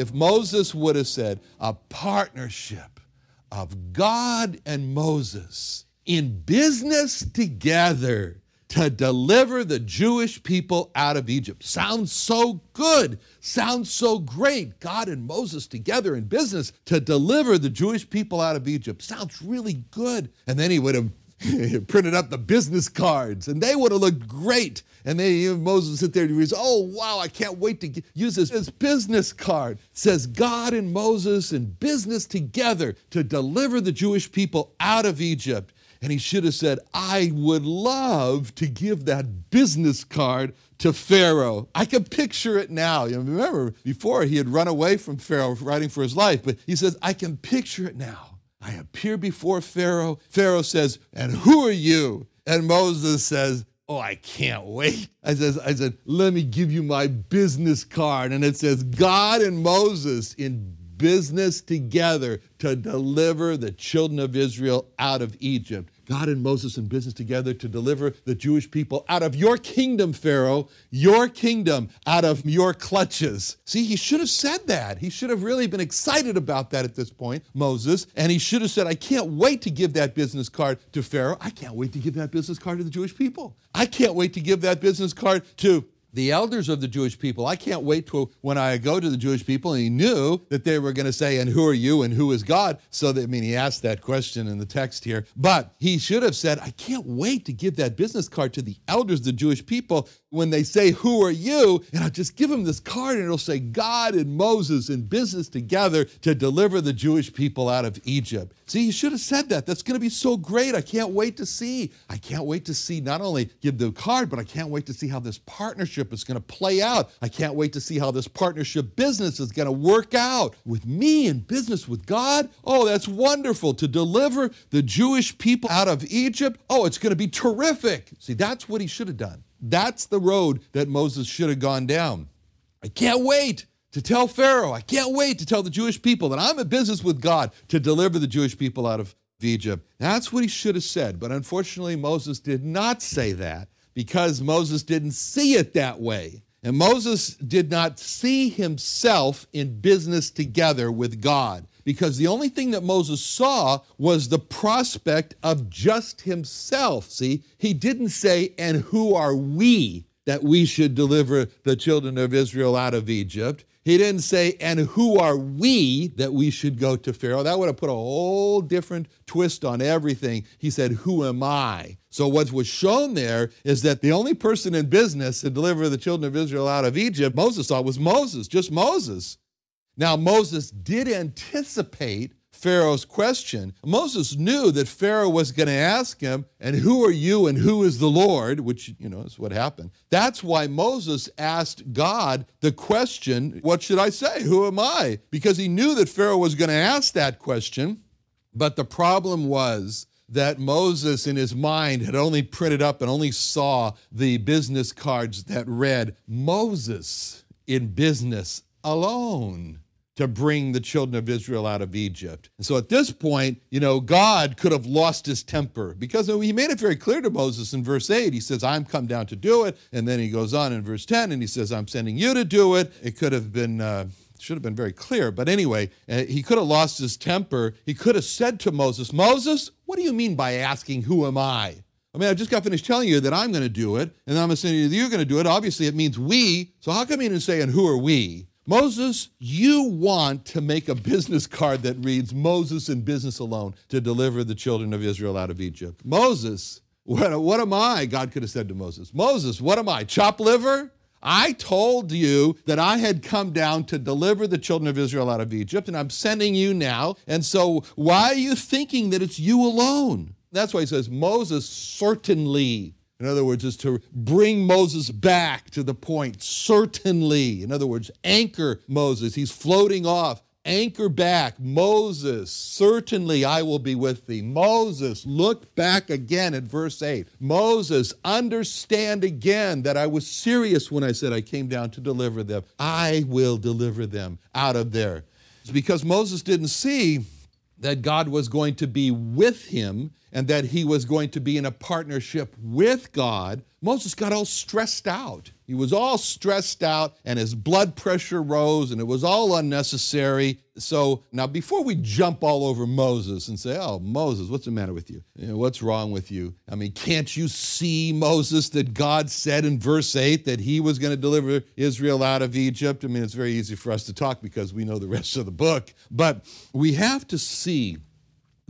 If Moses would have said a partnership of God and Moses in business together to deliver the Jewish people out of Egypt. Sounds so good. Sounds so great. God and Moses together in business to deliver the Jewish people out of Egypt. Sounds really good. And then he would have printed up the business cards, and they would have looked great. And then even Moses sit there and he's, oh wow, I can't wait to get, use this, this business card. It says God and Moses in business together to deliver the Jewish people out of Egypt. And he should have said, I would love to give that business card to Pharaoh. I can picture it now. You remember, before he had run away from Pharaoh, fighting for his life, but he says, I can picture it now. I appear before Pharaoh. Pharaoh says, And who are you? And Moses says, Oh, I can't wait. I says, I said, let me give you my business card. And it says, God and Moses in business together to deliver the children of Israel out of Egypt. God and Moses in business together to deliver the Jewish people out of your kingdom, Pharaoh, your kingdom, out of your clutches. See, he should have said that. He should have really been excited about that at this point, Moses. And he should have said, I can't wait to give that business card to Pharaoh. I can't wait to give that business card to the Jewish people. I can't wait to give that business card to the elders of the Jewish people. I can't wait to when I go to the Jewish people, and he knew that they were going to say, "And who are you? And who is God?" So that I mean, he asked that question in the text here, but he should have said, "I can't wait to give that business card to the elders of the Jewish people when they say, "Who are you?" And I'll just give them this card, and it'll say, "God and Moses in business together to deliver the Jewish people out of Egypt." See, he should have said that. That's going to be so great. I can't wait to see. I can't wait to see not only give the card, but I can't wait to see how this partnership is going to play out. I can't wait to see how this partnership business is going to work out with me in business with God. Oh, that's wonderful to deliver the Jewish people out of Egypt. Oh, it's going to be terrific. See, that's what he should have done. That's the road that Moses should have gone down. I can't wait to tell Pharaoh, I can't wait to tell the Jewish people that I'm in business with God to deliver the Jewish people out of Egypt. That's what he should have said. But unfortunately, Moses did not say that because Moses didn't see it that way. And Moses did not see himself in business together with God because the only thing that Moses saw was the prospect of just himself. See, he didn't say, And who are we that we should deliver the children of Israel out of Egypt? He didn't say, and who are we that we should go to Pharaoh? That would have put a whole different twist on everything. He said, Who am I? So, what was shown there is that the only person in business to deliver the children of Israel out of Egypt, Moses thought was Moses, just Moses. Now, Moses did anticipate Pharaoh's question. Moses knew that Pharaoh was going to ask him, And who are you and who is the Lord? Which, you know, is what happened. That's why Moses asked God the question, What should I say? Who am I? Because he knew that Pharaoh was going to ask that question. But the problem was that Moses, in his mind, had only printed up and only saw the business cards that read, Moses in business alone to bring the children of Israel out of Egypt. And so at this point, you know, God could have lost his temper because he made it very clear to Moses in verse 8. He says, I'm come down to do it. And then he goes on in verse 10 and he says, I'm sending you to do it. It could have been. Uh, should have been very clear. But anyway, uh, he could have lost his temper. He could have said to Moses, Moses, what do you mean by asking, Who am I? I mean, I just got finished telling you that I'm going to do it, and I'm saying you're going to do it. Obviously, it means we. So how come you didn't say, and who are we? Moses, you want to make a business card that reads Moses in business alone to deliver the children of Israel out of Egypt. Moses, what, what am I? God could have said to Moses, Moses, what am I? Chop liver? I told you that I had come down to deliver the children of Israel out of Egypt, and I'm sending you now. And so, why are you thinking that it's you alone? That's why he says, Moses certainly. In other words, is to bring Moses back to the point, certainly. In other words, anchor Moses. He's floating off anchor back. Moses, certainly I will be with thee. Moses, look back again at verse 8. Moses, understand again that I was serious when I said I came down to deliver them. I will deliver them out of there. It's because Moses didn't see that God was going to be with him and that he was going to be in a partnership with God, Moses got all stressed out. He was all stressed out and his blood pressure rose and it was all unnecessary. So now, before we jump all over Moses and say, Oh, Moses, what's the matter with you? what's wrong with you? I mean, can't you see, Moses, that God said in verse 8 that he was going to deliver Israel out of Egypt? I mean, it's very easy for us to talk because we know the rest of the book. But we have to see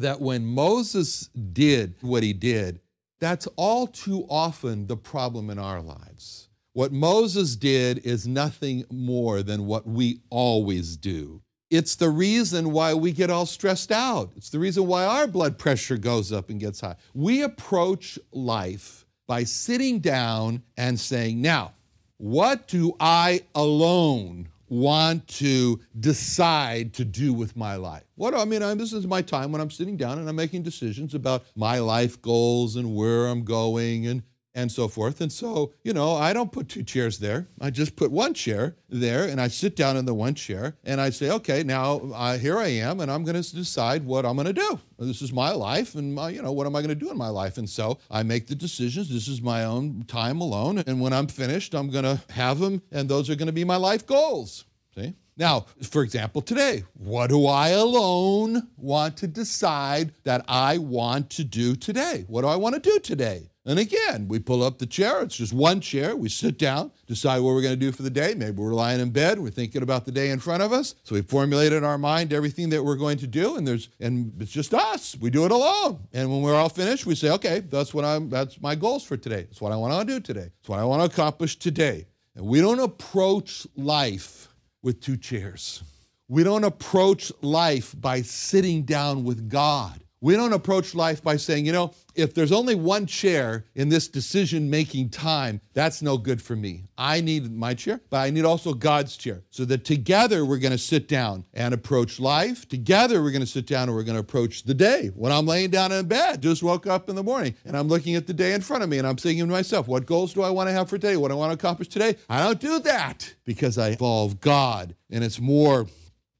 that when Moses did what he did, that's all too often the problem in our lives. What Moses did is nothing more than what we always do. It's the reason why we get all stressed out. It's the reason why our blood pressure goes up and gets high. We approach life by sitting down and saying, Now, what do I alone want to decide to do with my life? What I mean, I, this is my time when I'm sitting down and I'm making decisions about my life goals and where I'm going and and so forth. And so, you know, I don't put two chairs there. I just put one chair there and I sit down in the one chair and I say, okay, now uh, here I am and I'm going to decide what I'm going to do. This is my life and my, you know, what am I going to do in my life? And so I make the decisions. This is my own time alone. And when I'm finished, I'm going to have them and those are going to be my life goals. See? Now, for example, today, what do I alone want to decide that I want to do today? What do I want to do today? And again, we pull up the chair. It's just one chair. We sit down, decide what we're going to do for the day. Maybe we're lying in bed. We're thinking about the day in front of us. So we formulate in our mind everything that we're going to do, and there's and it's just us. We do it alone. And when we're all finished, we say, okay, that's what I'm. That's my goals for today. That's what I want to do today. That's what I want to accomplish today. And we don't approach life with two chairs. We don't approach life by sitting down with God. We don't approach life by saying, you know, if there's only one chair in this decision making time, that's no good for me. I need my chair, but I need also God's chair. So that together we're going to sit down and approach life. Together we're going to sit down and we're going to approach the day. When I'm laying down in bed, just woke up in the morning and I'm looking at the day in front of me and I'm thinking to myself, what goals do I want to have for today? What do I want to accomplish today? I don't do that because I involve God and it's more,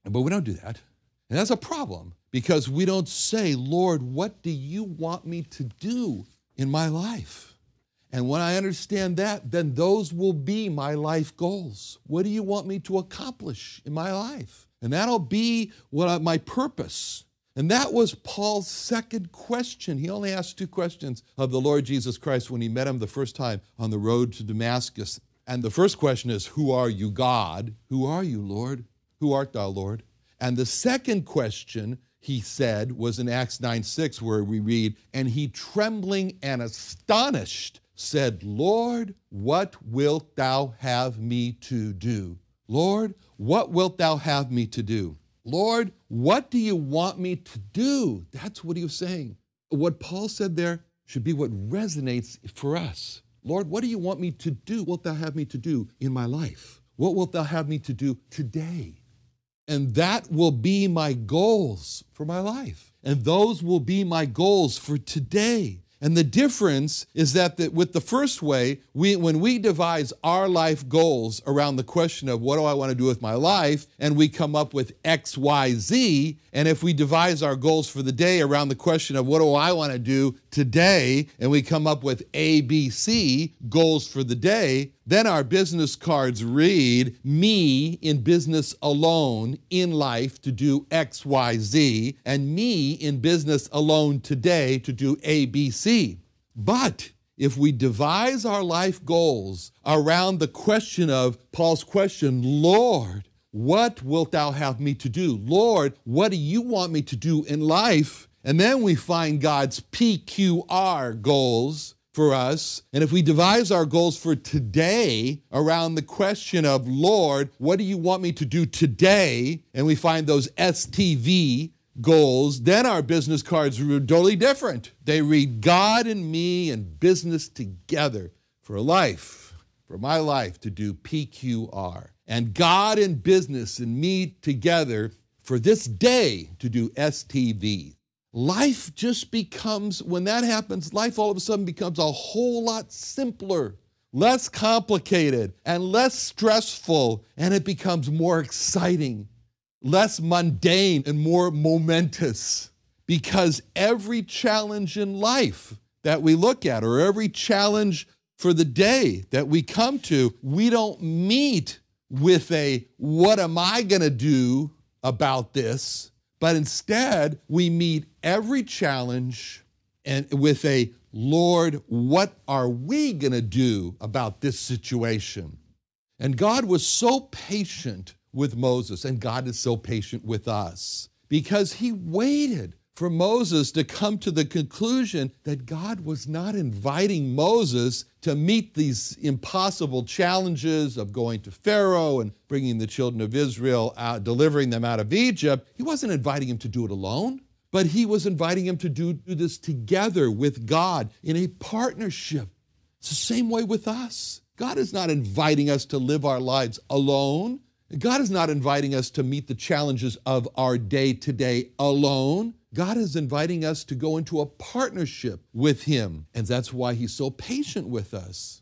but we don't do that. And that's a problem because we don't say, Lord, what do you want me to do in my life? And when I understand that, then those will be my life goals. What do you want me to accomplish in my life? And that'll be what I, my purpose. And that was Paul's second question. He only asked two questions of the Lord Jesus Christ when he met him the first time on the road to Damascus. And the first question is, Who are you, God? Who are you, Lord? Who art thou, Lord? And the second question he said was in Acts 9 6, where we read, And he trembling and astonished said, Lord, what wilt thou have me to do? Lord, what wilt thou have me to do? Lord, what do you want me to do? That's what he was saying. What Paul said there should be what resonates for us. Lord, what do you want me to do? What wilt thou have me to do in my life? What wilt thou have me to do today? And that will be my goals for my life. And those will be my goals for today. And the difference is that the, with the first way, we, when we devise our life goals around the question of what do I want to do with my life, and we come up with X, Y, Z, and if we devise our goals for the day around the question of what do I want to do today, and we come up with A, B, C goals for the day, then our business cards read me in business alone in life to do X, Y, Z, and me in business alone today to do A, B, C. But if we devise our life goals around the question of Paul's question, Lord, what wilt thou have me to do? Lord, what do you want me to do in life? And then we find God's PQR goals for us. And if we devise our goals for today around the question of, Lord, what do you want me to do today? And we find those STV goals, then our business cards are totally different. They read God and me and business together for life, for my life to do PQR. And God and business and me together for this day to do STV life just becomes, when that happens, life all of a sudden becomes a whole lot simpler, less complicated, and less stressful, and it becomes more exciting, less mundane, and more momentous. Because every challenge in life that we look at, or every challenge for the day that we come to, we don't meet with a, what am I gonna do about this? But instead, we meet every challenge and with a Lord, what are we going to do about this situation? And God was so patient with Moses, and God is so patient with us because he waited for Moses to come to the conclusion that God was not inviting Moses to meet these impossible challenges of going to Pharaoh and bringing the children of Israel out, delivering them out of Egypt. He wasn't inviting him to do it alone, but he was inviting him to do, do this together with God in a partnership. It's the same way with us. God is not inviting us to live our lives alone. God is not inviting us to meet the challenges of our day to day alone. God is inviting us to go into a partnership with Him. And that's why He's so patient with us.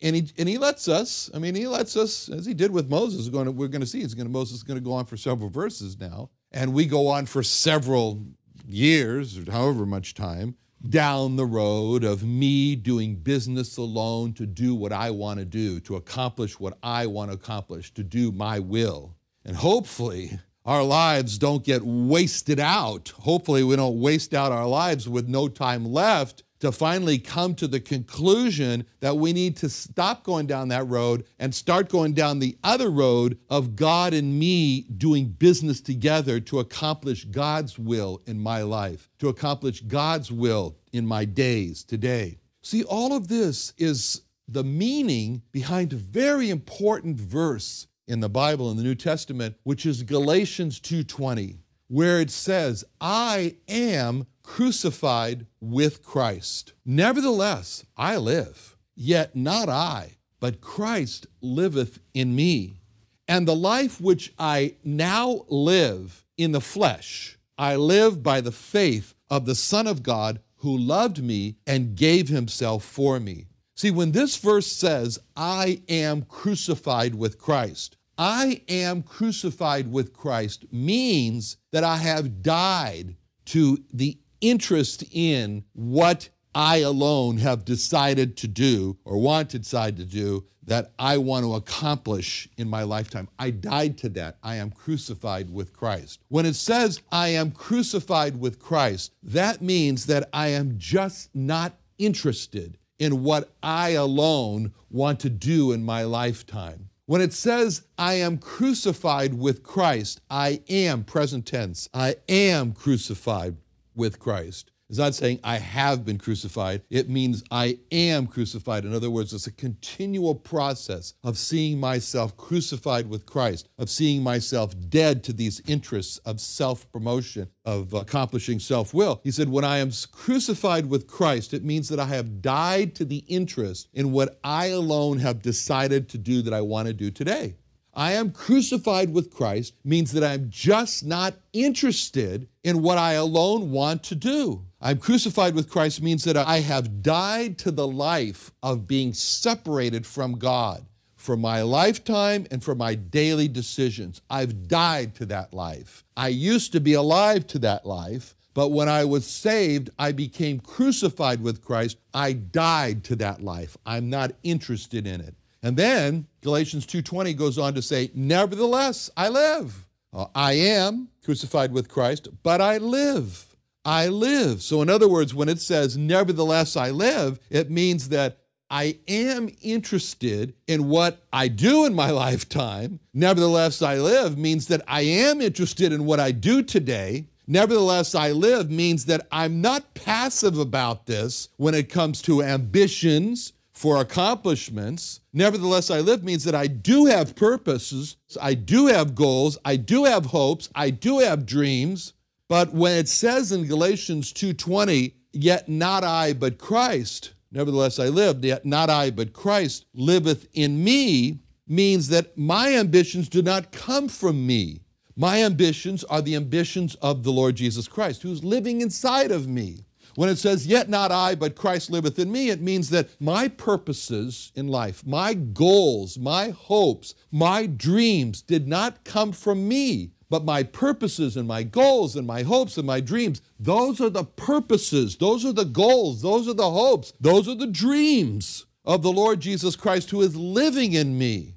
And he, and he lets us, I mean, he lets us, as he did with Moses, we're going to, we're going to see, going to, Moses is going to go on for several verses now. And we go on for several years, or however much time, down the road of me doing business alone to do what I want to do, to accomplish what I want to accomplish, to do my will. And hopefully, our lives don't get wasted out. Hopefully, we don't waste out our lives with no time left to finally come to the conclusion that we need to stop going down that road and start going down the other road of God and me doing business together to accomplish God's will in my life, to accomplish God's will in my days today. See, all of this is the meaning behind a very important verse in the Bible in the New Testament, which is Galatians 2:20, where it says, "I am crucified with Christ. Nevertheless, I live, yet not I, but Christ liveth in me. And the life which I now live in the flesh, I live by the faith of the Son of God who loved me and gave himself for me." See, when this verse says, I am crucified with Christ, I am crucified with Christ means that I have died to the interest in what I alone have decided to do or want to decide to do that I want to accomplish in my lifetime. I died to that. I am crucified with Christ. When it says I am crucified with Christ, that means that I am just not interested in what I alone want to do in my lifetime. When it says, I am crucified with Christ, I am, present tense, I am crucified with Christ. It's not saying I have been crucified. It means I am crucified. In other words, it's a continual process of seeing myself crucified with Christ, of seeing myself dead to these interests of self promotion, of accomplishing self will. He said, When I am crucified with Christ, it means that I have died to the interest in what I alone have decided to do that I want to do today. I am crucified with Christ means that I'm just not interested in what I alone want to do. I'm crucified with Christ means that I have died to the life of being separated from God for my lifetime and for my daily decisions. I've died to that life. I used to be alive to that life, but when I was saved, I became crucified with Christ. I died to that life. I'm not interested in it. And then Galatians 2:20 goes on to say, "Nevertheless, I live. Uh, I am crucified with Christ, but I live. I live." So in other words, when it says, "Nevertheless, I live," it means that I am interested in what I do in my lifetime. Nevertheless, I live means that I am interested in what I do today. Nevertheless, I live means that I'm not passive about this when it comes to ambitions for accomplishments. Nevertheless, I live means that I do have purposes, I do have goals, I do have hopes, I do have dreams. But when it says in Galatians 2:20, yet not I but Christ, nevertheless I live, yet not I but Christ liveth in me, means that my ambitions do not come from me. My ambitions are the ambitions of the Lord Jesus Christ, who's living inside of me. When it says, Yet not I, but Christ liveth in me, it means that my purposes in life, my goals, my hopes, my dreams did not come from me, but my purposes and my goals and my hopes and my dreams, those are the purposes, those are the goals, those are the hopes, those are the dreams of the Lord Jesus Christ who is living in me.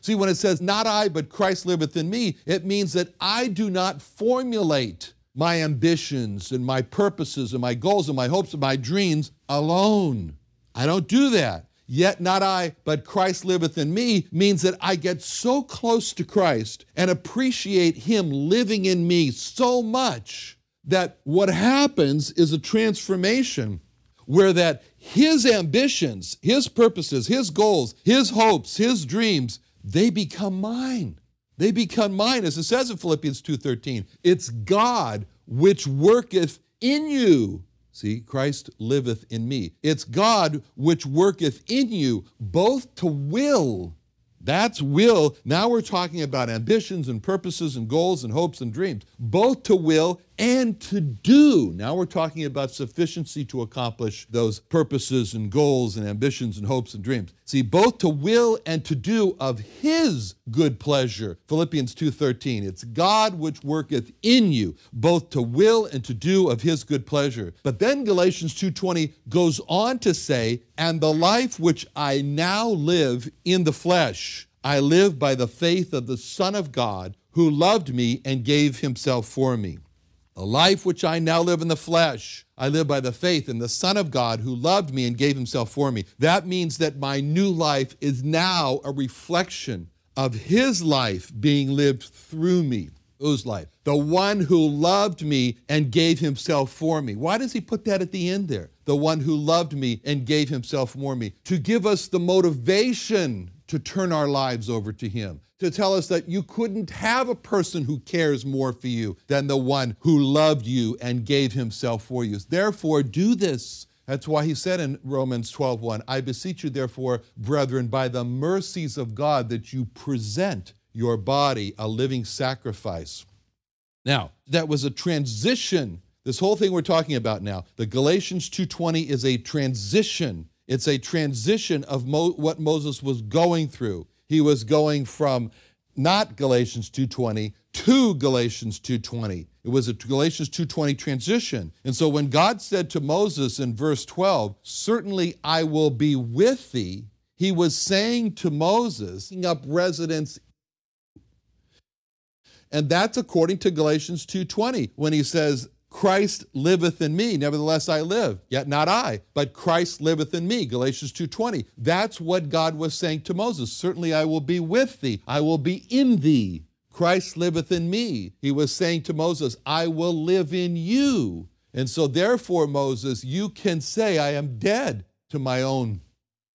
See, when it says, Not I, but Christ liveth in me, it means that I do not formulate my ambitions and my purposes and my goals and my hopes and my dreams alone. I don't do that. Yet not I, but Christ liveth in me means that I get so close to Christ and appreciate Him living in me so much that what happens is a transformation where that His ambitions, His purposes, His goals, His hopes, His dreams, they become mine. They become mine, as it says in Philippians 2:13. It's God which worketh in you. See, Christ liveth in me. It's God which worketh in you both to will that's will. Now we're talking about ambitions and purposes and goals and hopes and dreams, both to will and to do. Now we're talking about sufficiency to accomplish those purposes and goals and ambitions and hopes and dreams. See, both to will and to do of his good pleasure. Philippians 2:13. It's God which worketh in you both to will and to do of his good pleasure. But then Galatians 2:20 goes on to say, "And the life which I now live in the flesh, I live by the faith of the Son of God who loved me and gave himself for me." The life which I now live in the flesh, I live by the faith in the Son of God who loved me and gave himself for me. That means that my new life is now a reflection of his life being lived through me. Whose life? The one who loved me and gave himself for me. Why does he put that at the end there? The one who loved me and gave himself for me. To give us the motivation to turn our lives over to Him, to tell us that you couldn't have a person who cares more for you than the one who loved you and gave Himself for you. Therefore, do this. That's why he said in Romans 12:1, I beseech you therefore, brethren, by the mercies of God that you present your body a living sacrifice. Now, that was a transition. This whole thing we're talking about now, the Galatians 2:20 is a transition it's a transition of Mo- what Moses was going through. He was going from not Galatians 2:20 to Galatians 2:20. It was a Galatians 2:20 transition. And so when God said to Moses in verse 12, "Certainly I will be with thee," he was saying to Moses, up residence and that's according to Galatians 2:20 when he says Christ liveth in me, nevertheless I live, yet not I, but Christ liveth in me, Galatians 2:20. That's what God was saying to Moses. Certainly I will be with thee, I will be in thee. Christ liveth in me. He was saying to Moses, I will live in you. And so therefore Moses, you can say I am dead to my own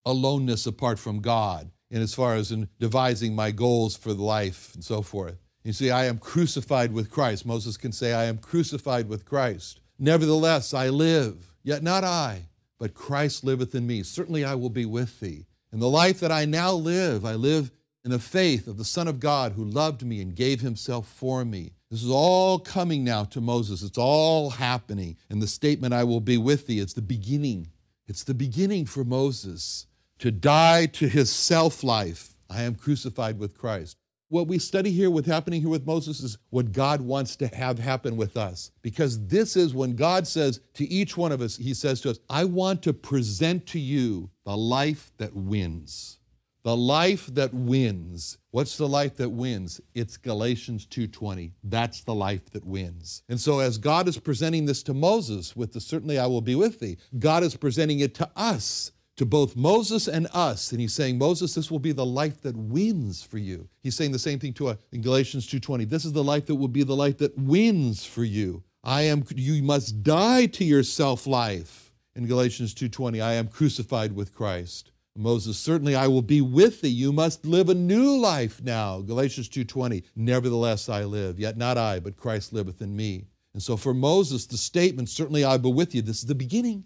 aloneness apart from God, and as far as in devising my goals for life and so forth. You see, I am crucified with Christ. Moses can say, I am crucified with Christ. Nevertheless, I live, yet not I, but Christ liveth in me. Certainly I will be with thee. In the life that I now live, I live in the faith of the Son of God who loved me and gave himself for me. This is all coming now to Moses. It's all happening. And the statement, I will be with thee, it's the beginning. It's the beginning for Moses to die to his self life. I am crucified with Christ. What we study here, what's happening here with Moses, is what God wants to have happen with us. Because this is when God says to each one of us, He says to us, I want to present to you the life that wins. The life that wins. What's the life that wins? It's Galatians 2:20. That's the life that wins. And so as God is presenting this to Moses with the certainly I will be with thee, God is presenting it to us to both Moses and us. And he's saying, Moses, this will be the life that wins for you. He's saying the same thing to us in Galatians 2:20. This is the life that will be the life that wins for you. I am you must die to your self-life. In Galatians 2:20, I am crucified with Christ. Moses, certainly I will be with thee. You must live a new life now. Galatians 2:20. Nevertheless I live, yet not I, but Christ liveth in me. And so for Moses, the statement, certainly I will be with you, this is the beginning.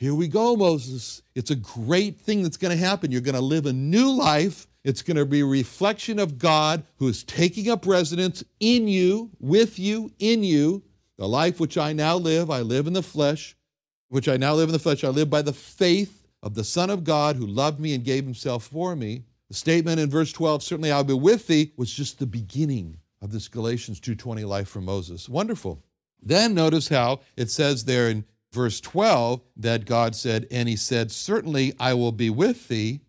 Here we go, Moses. It's a great thing that's going to happen. You're going to live a new life. It's going to be a reflection of God who is taking up residence in you, with you, in you. The life which I now live, I live in the flesh, which I now live in the flesh, I live by the faith of the Son of God who loved me and gave himself for me. The statement in verse 12, certainly I'll be with thee, was just the beginning of this Galatians 2:20 life for Moses. Wonderful. Then notice how it says there in verse 12 that God said, And he said, Certainly I will be with thee,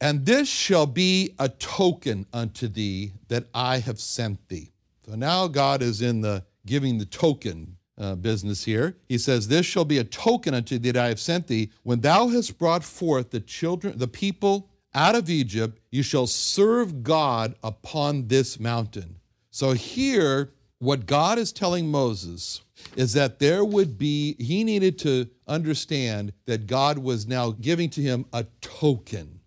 and this shall be a token unto thee that I have sent thee. So now God is in the giving the token uh, business here. He says, This shall be a token unto thee that I have sent thee. When thou hast brought forth the children, the people out of Egypt, you shall serve God upon this mountain. So here, what God is telling Moses is that there would be, he needed to understand that God was now giving to him a token.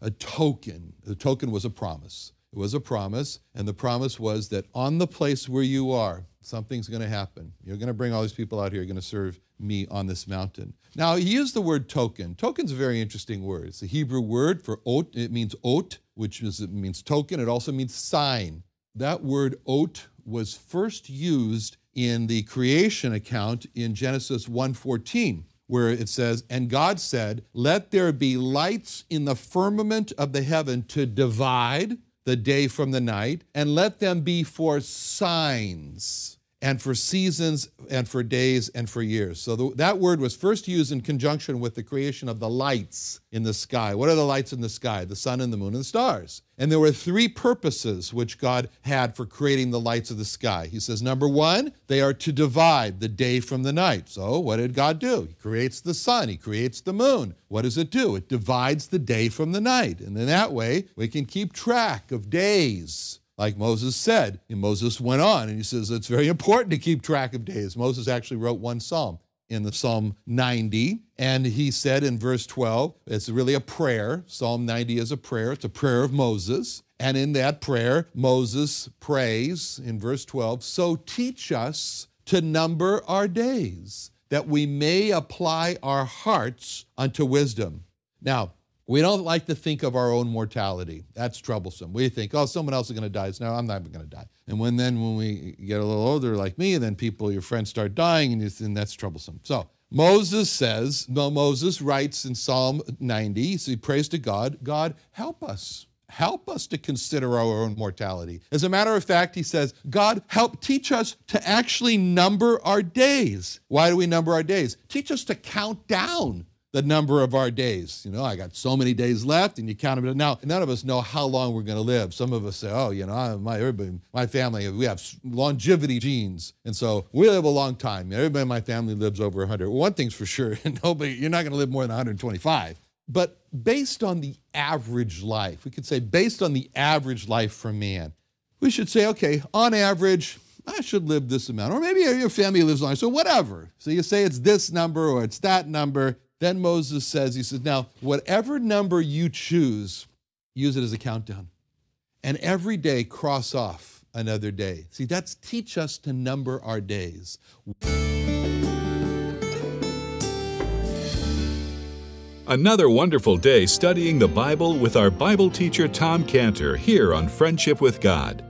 A token. The token was a promise. It was a promise, and the promise was that on the place where you are, something's going to happen. You're going to bring all these people out here, you're going to serve me on this mountain. Now, he used the word token. Token's a very interesting word. It's a Hebrew word for ot, it means ot, which is, means token. It also means sign. That word ot was first used in the creation account in Genesis 1:14 where it says and God said let there be lights in the firmament of the heaven to divide the day from the night and let them be for signs and for seasons and for days and for years. So the, that word was first used in conjunction with the creation of the lights in the sky. What are the lights in the sky? The sun and the moon and the stars. And there were three purposes which God had for creating the lights of the sky. He says, number one, they are to divide the day from the night. So what did God do? He creates the sun, He creates the moon. What does it do? It divides the day from the night. And in that way, we can keep track of days like Moses said. And Moses went on and he says it's very important to keep track of days. Moses actually wrote one psalm in the Psalm 90. And he said in verse 12, it's really a prayer. Psalm 90 is a prayer, it's a prayer of Moses. And in that prayer, Moses prays in verse 12, So teach us to number our days, that we may apply our hearts unto wisdom. Now, we don't like to think of our own mortality. That's troublesome. We think, oh, someone else is going to die. So, no, I'm not going to die. And when then, when we get a little older, like me, then people, your friends, start dying, and, and that's troublesome. So Moses says, no, Moses writes in Psalm 90, so he prays to God, God, help us. Help us to consider our own mortality. As a matter of fact, he says, God, help teach us to actually number our days. Why do we number our days? Teach us to count down the number of our days. You know, I got so many days left, and you count them. Now, none of us know how long we're going to live. Some of us say, "Oh, you know, my everybody, my family, we have longevity genes, and so we live a long time. Everybody in my family lives over 100. One thing's for sure: nobody, you're not going to live more than 125. But based on the average life, we could say based on the average life for man, we should say, okay, on average. I should live this amount. Or maybe your family lives longer, so whatever. So you say it's this number or it's that number. Then Moses says, He says, Now, whatever number you choose, use it as a countdown. And every day, cross off another day. See, that's teach us to number our days. Another wonderful day studying the Bible with our Bible teacher Tom Cantor here on Friendship with God.